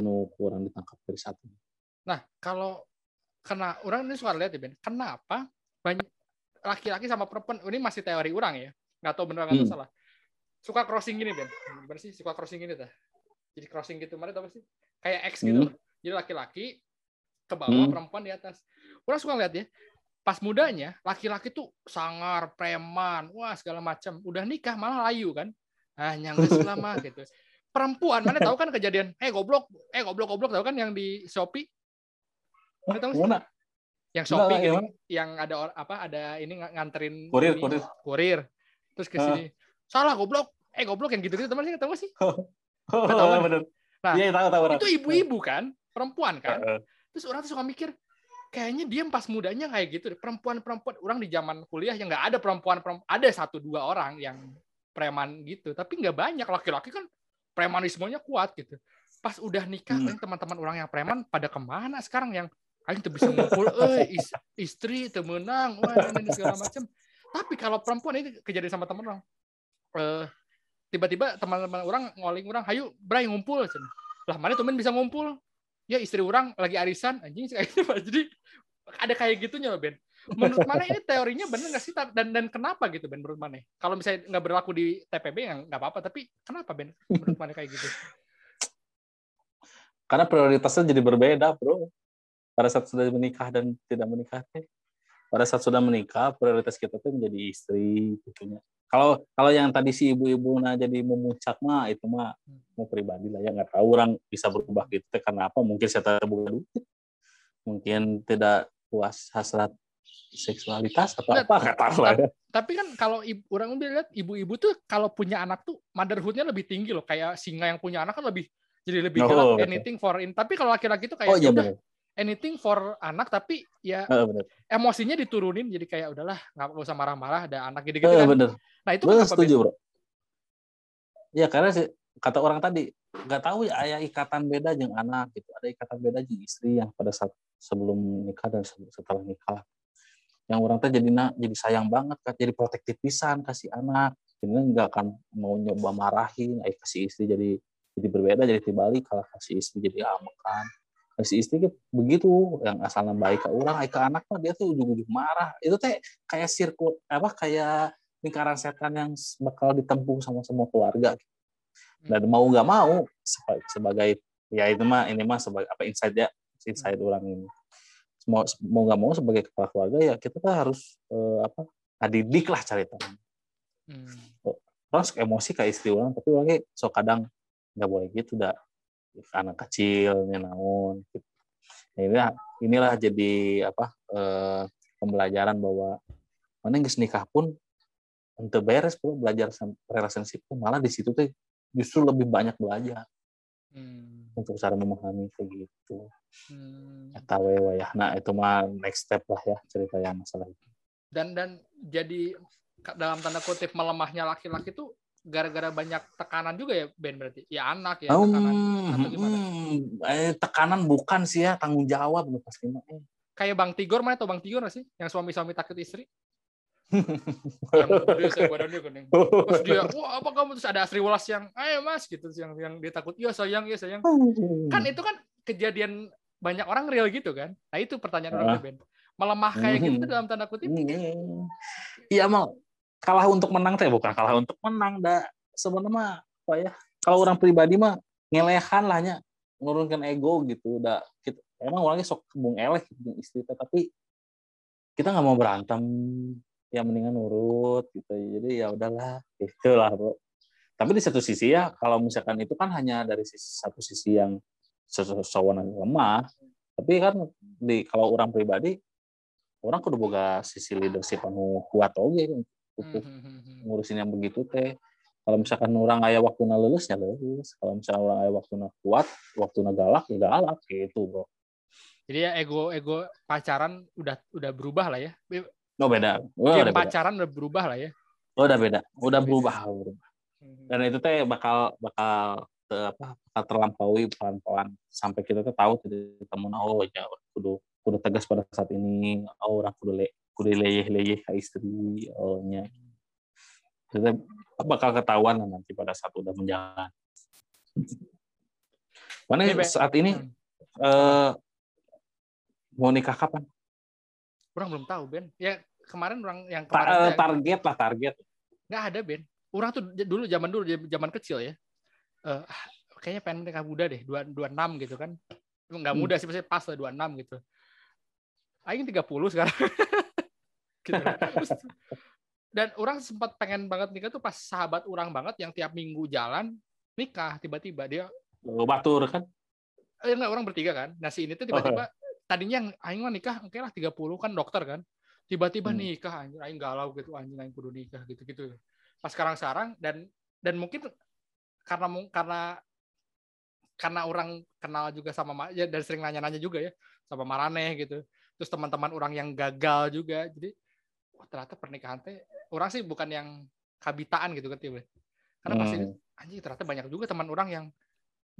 nu kurang ditangkap dari satu Nah, kalau kena orang ini suka lihat ya Ben, kenapa banyak laki-laki sama perempuan ini masih teori orang ya, nggak tahu benar nggak Hmm. salah. Suka crossing gini Ben, gimana sih suka crossing gini dah? Jadi crossing gitu, mana tahu sih? Kayak X gitu. Hmm. loh. Jadi laki-laki ke bawah, Hmm. perempuan di atas. Orang suka lihat ya, pas mudanya laki-laki tuh sangar, preman, wah segala macam. Udah nikah malah layu kan? Ah, nyangga selama gitu. Perempuan, mana tahu kan kejadian, eh goblok, eh goblok goblok tahu kan yang di Shopee Nggak tahu sih. Mana? yang Shopee gitu, mana? yang ada apa ada ini ng- nganterin Kurir, ini, kurir. kurir. terus ke Ah. sini salah goblok eh goblok yang gitu-gitu teman sih nggak sih Oh, Nggak tahu kan? Nah, Iya, tahu tahu. itu ibu-ibu kan perempuan kan terus orang tuh suka mikir kayaknya dia pas mudanya kayak gitu perempuan-perempuan orang di zaman kuliah yang nggak ada perempuan perempuan ada satu dua orang yang preman gitu tapi nggak banyak laki-laki kan premanismenya kuat gitu. Pas udah nikah Hmm. paling teman-teman orang yang preman pada ke mana sekarang yang aing tuh bisa ngumpul eh is- istri temenang wah ini segala macam tapi kalau perempuan ini kejadian sama temen orang. Eh tiba-tiba teman-teman orang ngoling orang hayu bray ngumpul. Cen. lah mana temen bisa ngumpul? Ya istri orang lagi arisan anjing kayak gitu jadi ada kayak gitunya loh Ben menurut mana ini teorinya bener nggak sih dan dan kenapa gitu Ben menurut mana kalau misalnya nggak berlaku di TPB ya nggak apa-apa tapi kenapa Ben menurut mana kayak gitu Karena prioritasnya jadi berbeda, bro. Pada saat sudah menikah dan tidak menikah, teh. pada saat sudah menikah prioritas kita tuh menjadi istri, gitunya. Kalau kalau yang tadi si ibu-ibu nah jadi memuncak mah itu mah mau pribadi lah ya nggak tahu orang bisa berubah gitu karena apa mungkin saya terbuka duit mungkin tidak puas hasrat seksualitas atau Nggak, apa nggak tahu lah ya. tapi kan kalau ibu, orang lihat ibu-ibu tuh kalau punya anak tuh motherhoodnya lebih tinggi loh kayak singa yang punya anak kan lebih jadi lebih Oh, galak betul. anything for in tapi kalau laki-laki tuh kayak oh iya udah benar anything for anak tapi ya benar emosinya diturunin jadi kayak udahlah nggak usah marah-marah ada anak gitu-gitu Eh, kan benar nah itu kenapa setuju bro. Ya karena sih kata orang tadi nggak tahu ya ada ikatan beda jeung anak gitu. Ada ikatan beda jeung istri yang pada saat sebelum nikah dan se- setelah nikah. Yang orang teh jadi na- jadi sayang banget kan, jadi protektif pisan kasih anak. Ini nggak akan mau nyoba marahin, eh kasih istri jadi jadi berbeda jadi dibalik kalau kasih istri jadi amekan. Kasih istri gitu, begitu yang asalnya baik ke orang, eh ke anak mah dia tuh ujung-ujung marah. Itu teh kayak sirkul apa kayak lingkaran setan yang bakal ditempuh sama semua keluarga dan mau nggak mau seba- sebagai ya itu mah ini mah sebagai apa inside ya inside orang ini mau mau nggak mau sebagai kepala keluarga ya kita tuh harus eh, apa adidik lah ceritanya Hmm. orang suka emosi kayak istri orang tapi orangnya so kadang nggak boleh gitu dah anak kecil naon gitu. Nah, inilah inilah jadi apa eh, pembelajaran bahwa mana yang nikah pun untuk beres pun belajar relationship pun malah di situ tuh justru lebih banyak belajar Hmm. Untuk cara memahami kayak gitu. Hmm. We wayah. Nah, itu mah next step lah ya cerita yang masalah itu. dan dan jadi dalam tanda kutip melemahnya laki-laki tuh gara-gara banyak tekanan juga ya Ben berarti ya anak ya tekanan atau gimana hmm, eh, tekanan bukan sih ya tanggung jawab pasti mah. Eh, kayak Bang Tigor mana atau Bang Tigor sih yang suami-suami takut istri badannya gede terus dia wah apa kamu? Terus ada Asri Walas yang ayo mas gitu yang yang dia takut iya sayang iya sayang. Kan itu kan kejadian banyak orang real gitu kan? Nah itu pertanyaan orang Ah. Ben. Melemah kayak gitu Mhm. dalam tanda kutip Hmm. Iya mal. Kalah untuk menang teh bukan kalah untuk menang dah sebenarnya mah apa ya kalau orang pribadi mah ngelehan lah nya menurunkan ego gitu udah kita emang orangnya sok bung eleh gitu istri tapi kita nggak mau berantem ya mendingan nurut gitu. Jadi ya udahlah itulah bro. Tapi di satu sisi ya kalau misalkan itu kan hanya dari sisi, satu sisi yang seseorang lemah tapi kan di kalau orang pribadi orang kudu boga sisi leadership anu kuat oge untuk Mhm. ngurusin yang begitu teh. Kalau misalkan orang aya waktu lulus ya lulus. Kalau misalkan orang aya waktu kuat waktu galak ya galak gitu bro. Jadi ya ego ego pacaran udah udah berubah lah ya oh beda. Oh, udah beda. pacaran udah berubah lah ya. Oh, udah beda. Udah Beda. berubah. dan itu teh bakal bakal te- apa bakal terlampaui pelan-pelan. Sampai kita tuh tahu tidak ketemu oh ya kudu kudu tegas pada saat ini. Oh orang kudu le kudu leyeh-leyeh ke istri. Oh nya. Kita bakal ketahuan nanti pada saat udah menjalan. Mana saat ini Hmm. eh mau nikah kapan? Orang belum tahu Ben. Ya kemarin orang yang Ta- kemarin eh, tuh yang- target lah target. nggak ada Ben. Orang tuh dulu zaman dulu zaman kecil ya. Ah, kayaknya pengen nikah muda deh, dua dua enam gitu kan. Nggak Hmm. muda sih, pasti pas lah dua enam gitu. Aing 30 sekarang. gitu. Terus, dan orang sempat pengen banget nikah tuh pas sahabat orang banget yang tiap minggu jalan nikah tiba-tiba dia Oh, Batur kan? eh enggak orang bertiga kan. Nah si ini tuh tiba-tiba tadinya yang aing mah nikah oke lah 30 kan dokter kan. Tiba-tiba Hmm. nikah anjir aing galau gitu anjing aing kudu nikah gitu-gitu. Pas sekarang-sekarang dan dan mungkin karena karena karena orang kenal juga sama Ma- ya dan sering nanya-nanya juga ya sama Maraneh gitu. Terus teman-teman orang yang gagal juga. Jadi wah ternyata pernikahan teh orang sih bukan yang kabitaan gitu kan tiba. Karena pasti Hmm. anjir ternyata banyak juga teman orang yang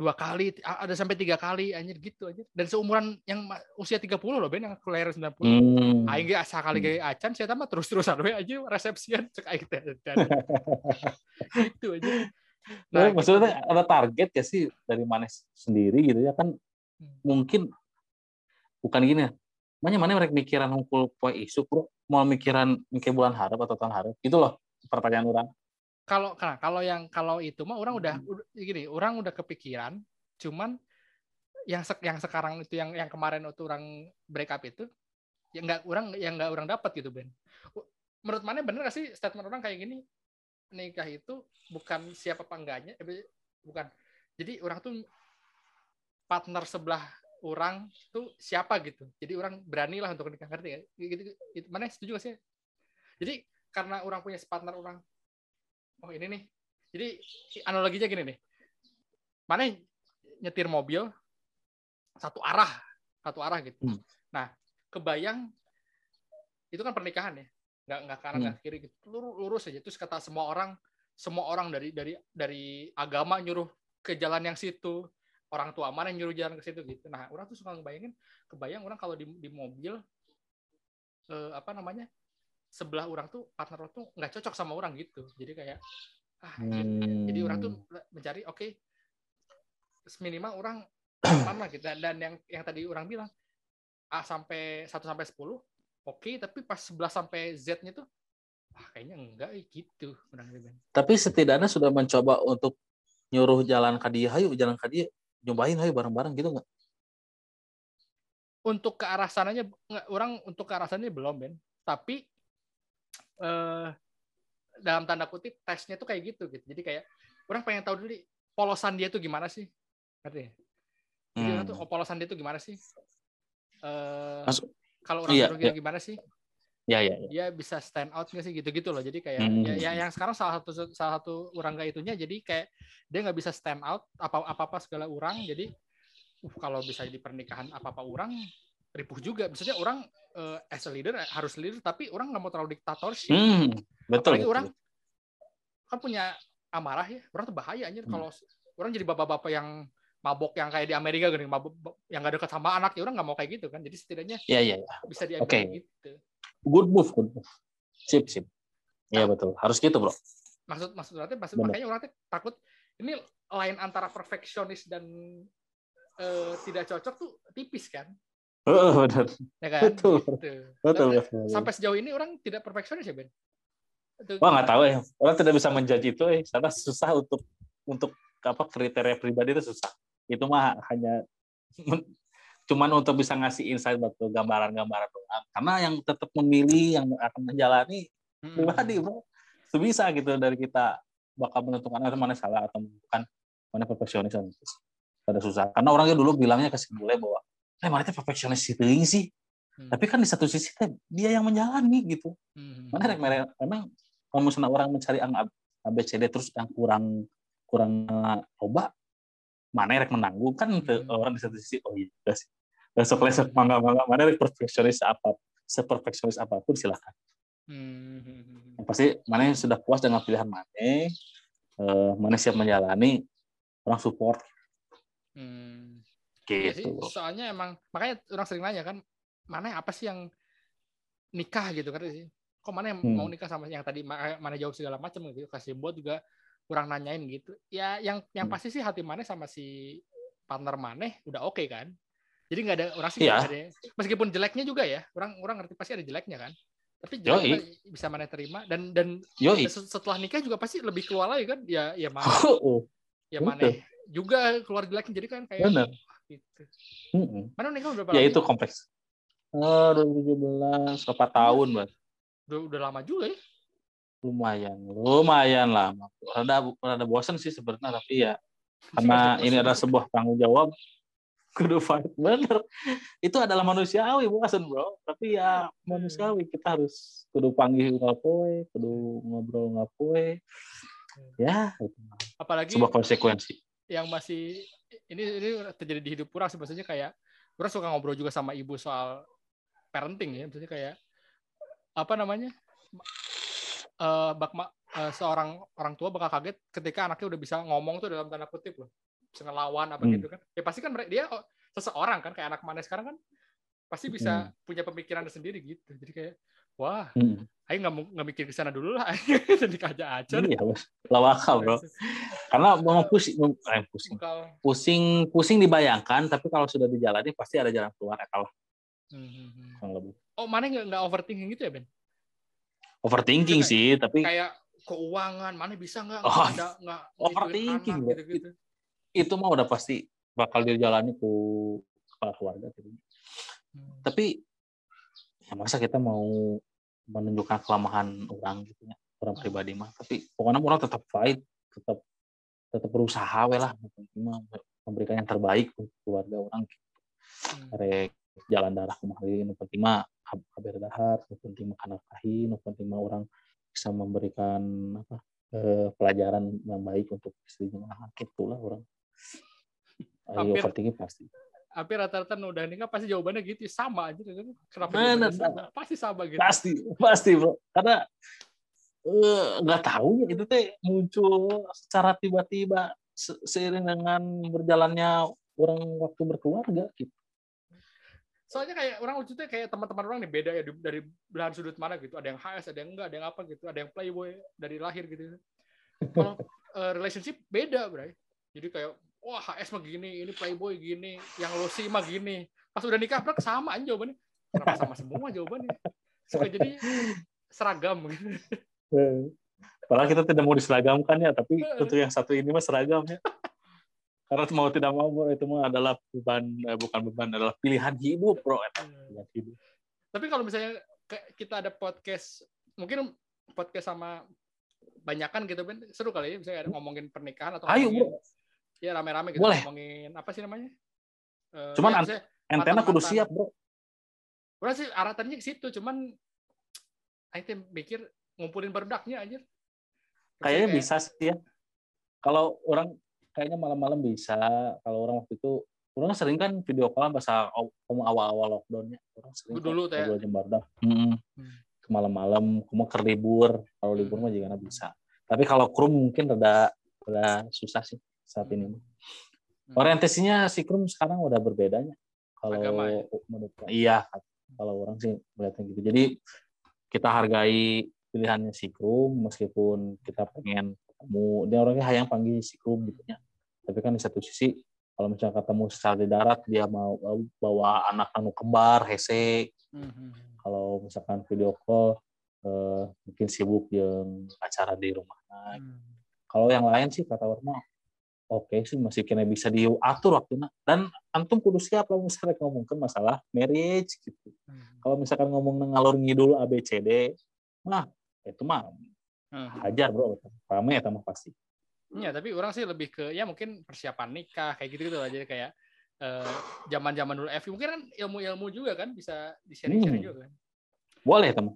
dua kali ada sampai tiga kali anjir gitu aja dan seumuran yang usia 30 loh Ben yang lahir 90 Hmm. aing ge asa kali Hmm. gaya acan saya tambah terus-terusan we aja resepsian cek aing teh gitu aja Nah, gitu. maksudnya ada target ya sih dari mana sendiri gitu ya kan Hmm. mungkin bukan gini ya. Mana mana mereka mikiran hunkul poe isu bro mau mikiran mikir bulan harap atau tahun harap gitu loh pertanyaan orang. Kalau nah, kalau yang kalau itu mah orang udah, gini orang udah kepikiran cuman yang sek, yang sekarang itu yang yang kemarin waktu orang break up itu yang nggak orang yang nggak orang dapat gitu Ben. Menurut mana bener gak sih statement orang kayak gini? Nikah itu bukan siapa apa enggaknya eh, bukan. Jadi orang tuh partner sebelah orang tuh siapa gitu. Jadi orang berani lah untuk nikah ngerti gak? gitu, gitu. mana setuju gak sih? Jadi karena orang punya partner orang oh ini nih. Jadi analoginya gini nih. Mana nyetir mobil satu arah satu arah gitu. Hmm. nah kebayang itu kan pernikahan ya. Nggak nggak kanan Hmm. nggak kiri gitu. Lurus, lurus aja. Terus kata semua orang semua orang dari dari dari agama nyuruh ke jalan yang situ. Orang tua mana yang nyuruh jalan ke situ gitu. Nah orang tuh suka ngebayangin kebayang orang kalau di, di mobil eh, apa namanya sebelah orang tuh partner orang tuh nggak cocok sama orang gitu jadi kayak ah anjir. Hmm. jadi orang tuh mencari oke minimal orang mana gitu dan, dan yang yang tadi orang bilang A sampai 1 sampai 10 oke tapi pas 11 sampai Z-nya tuh ah kayaknya enggak gitu orang gitu. Tapi setidaknya sudah mencoba untuk nyuruh jalan ke dia, ayo jalan ke dia, nyobain ayo bareng-bareng gitu nggak? untuk ke arah sananya orang untuk ke arah sananya belum Ben tapi eh dalam tanda kutip tesnya tuh kayak gitu gitu jadi kayak orang pengen tahu dulu polosan dia tuh gimana sih ngerti? Jadi orang tuh Hmm. oh, polosan dia tuh gimana sih eh kalau orang iya, dia gimana sih Ya ya. ya. dia bisa stand out nggak sih gitu-gitu loh jadi kayak Hmm. ya, ya yang sekarang salah satu salah satu orang kayak itunya jadi kayak dia nggak bisa stand out apa apa apa segala orang jadi uh, kalau bisa di pernikahan apa apa orang ripuh juga maksudnya orang eh, as a leader eh, harus leader tapi orang nggak mau terlalu diktatorship Hmm, betul. apalagi betul. orang kan punya amarah ya orang tuh bahaya anjir Hmm. kalau orang jadi bapak-bapak yang mabok yang kayak di Amerika gini mabok yang gak dekat sama anaknya orang nggak mau kayak gitu kan jadi setidaknya Ya ya. ya. bisa diambil Oke. gitu Good move, good move. Sip sip. Iya betul. Harus gitu bro. maksud maksud berarti maksud Benar. makanya orang takut ini lain antara perfeksionis dan eh, tidak cocok tuh tipis kan Heeh, benar. ya kan Betul. Gitu. Betul, betul. sampai sejauh ini orang tidak perfeksionis ya Ben Itu- Wah nggak tahu ya. Orang tidak bisa menjudge itu eh. Karena susah untuk untuk apa kriteria pribadi itu susah. Itu mah hanya cuman untuk bisa ngasih insight betul gambaran-gambaran doang. Karena yang tetap memilih yang akan menjalani Mm-mm. pribadi bro. Sebisa gitu dari kita bakal menentukan itu mana salah atau bukan mana perfeksionis ada susah. Karena orangnya dulu bilangnya ke si bule bahwa eh mana teh perfeksionis teuing sih. Hmm. Tapi kan di satu sisi teh dia yang menjalani gitu. Hmm. Mana rek mere- memang kalau misalnya orang mencari ang ABCD terus yang kurang kurang coba mana rek menanggung kan Hmm. orang di satu sisi oh iya juga sih. Besok lesok mangga mangga mana rek perfeksionis apa seperfeksionis apa pun silakan. Hmm. Yang pasti mana yang sudah puas dengan pilihan mana, eh, mana siap menjalani, orang support Hmm. Iya sih, gitu. soalnya emang makanya orang sering nanya kan, mana apa sih yang nikah gitu kan sih? Kok mana yang Hmm. mau nikah sama yang tadi ma- mana jawab segala macam gitu. Kasih buat juga kurang nanyain gitu. Ya yang yang Hmm. pasti sih hati mana sama si partner maneh udah oke kan jadi nggak ada orang sih nggak ada meskipun jeleknya juga ya orang orang ngerti pasti ada jeleknya kan tapi jeleknya bisa maneh terima dan dan Yoi. se- setelah nikah juga pasti lebih keluar lagi kan ya ya mana Oh, ya maneh juga keluar jeleknya jadi kan kayak benar. Gitu. Mm-mm. mana nikah berapa Ya lama? itu kompleks. Eh, 2017, berapa tahun, Bang? udah, udah lama juga ya? Lumayan, lumayan lama. Rada, rada bosan sih sebenarnya, tapi ya karena Masih ini adalah sebuah tanggung jawab. Kudu fight bener. Itu adalah manusiawi bosan bro. Tapi ya manusiawi kita harus kudu panggil nggak poe kudu ngobrol nggak poe ya itu. Apalagi sebuah konsekuensi. yang masih ini ini terjadi di hidup kurang sih maksudnya kayak kurang suka ngobrol juga sama ibu soal parenting ya maksudnya kayak apa namanya eh bak ma- eh, seorang orang tua bakal kaget ketika anaknya udah bisa ngomong tuh dalam tanda kutip loh bisa ngelawan apa Hmm. gitu kan ya pasti kan dia oh, seseorang kan kayak anak mana sekarang kan pasti bisa Hmm. punya pemikiran sendiri gitu jadi kayak wah Hmm. ayo nggak nggak mikir ke sana dulu lah. Jadi aja aja iya lawakal bro. Karena mau pusing eh, pusing. Pusing pusing dibayangkan tapi kalau sudah dijalani pasti ada jalan keluar ya kalau hmm, hmm, hmm. lebih oh mana nggak nggak overthinking gitu ya Ben? Overthinking Kayak- sih tapi kayak keuangan mana bisa nggak? Oh, nggak ada nggak overthinking, bro. gitu gitu itu mah udah pasti bakal dijalani ku kepala keluarga gitu. tapi ya masa kita mau menunjukkan kelemahan orang gitu ya orang pribadi mah. Tapi pokoknya orang tetap fight tetap tetap berusaha we lah. Memberikan yang terbaik untuk keluarga orang rek jalan darah kemarin nu penting mah hab- haber dahar nu penting mah kana kahi nu penting mah orang bisa memberikan apa eh, pelajaran yang baik untuk istrinya. Nah, itulah orang. Ayo overthinking pasti hampir rata-rata udah nikah pasti jawabannya gitu sama aja kenapa Bener, jawabannya sama? pasti sama gitu. Pasti pasti bro. Karena eh, nggak tahu ya itu teh muncul secara tiba-tiba se- seiring dengan berjalannya orang waktu berkeluarga gitu. Soalnya kayak orang lucu tuh kayak teman-teman orang nih beda ya dari belahan sudut mana gitu. Ada yang HS ada yang enggak ada yang apa gitu. Ada yang playboy dari lahir gitu. Kalau eh, relationship beda bray. Jadi kayak wah HS mah gini ini playboy gini yang lo sih mah gini. Pas udah nikah bro sama aja jawabannya. Kenapa sama semua jawabannya? Suka jadi seragam gitu. Padahal kita tidak mau diseragamkan ya, tapi untuk yang satu ini mah seragam ya. Karena mau tidak mau bro, itu mah adalah beban, eh, bukan beban, adalah pilihan hidup bro. Eta, Pilihan hidup. Tapi kalau misalnya kita ada podcast, mungkin podcast sama banyakan gitu Ben, seru kali ya misalnya ada ngomongin pernikahan atau Ayo ngomongin, bro, ya rame-rame gitu Boleh. ngomongin apa sih namanya? Eh, Cuman ya, an- antena kudu siap bro. orang sih arah tadinya ke situ, cuman Aing mikir ngumpulin berdaknya aja. Kayaknya bisa sih ya. Kalau orang kayaknya malam-malam bisa. Kalau orang waktu itu orang sering kan video call bahasa kamu awal-awal lockdownnya. Orang sering Dulu teh. ngobrol jeung barudak. Hmm. Ke malam-malam, kamu ke libur. Kalau libur Hmm. mah juga bisa. Tapi kalau krum mungkin rada rada susah sih saat ini. mah. Hmm. Orientasinya si krum sekarang udah berbedanya. Kalau Agama ya? menurut iya, kalau orang sih melihatnya gitu. Jadi kita hargai pilihannya si krum meskipun kita pengen ketemu dia orangnya hayang panggil si krum gitu ya. Tapi kan di satu sisi kalau misalnya ketemu secara di darat dia mau bawa anak anu kembar hese Mhm. kalau misalkan video call eh, mungkin sibuk yang acara di rumah Hmm. kalau yang lain sih kata orang oke sih masih kena bisa diatur waktunya dan antum kudu siap kalau misalnya ngomongin masalah marriage gitu Hmm. kalau misalkan ngomong ngalur ngidul ABCD nah itu mah Hmm. hajar bro rame ya mah pasti Iya, tapi orang sih lebih ke ya mungkin persiapan nikah kayak gitu gitu lah. Jadi kayak eh, zaman-zaman dulu FI mungkin kan ilmu-ilmu juga kan bisa di-sharing-sharing Hmm. juga kan. boleh teman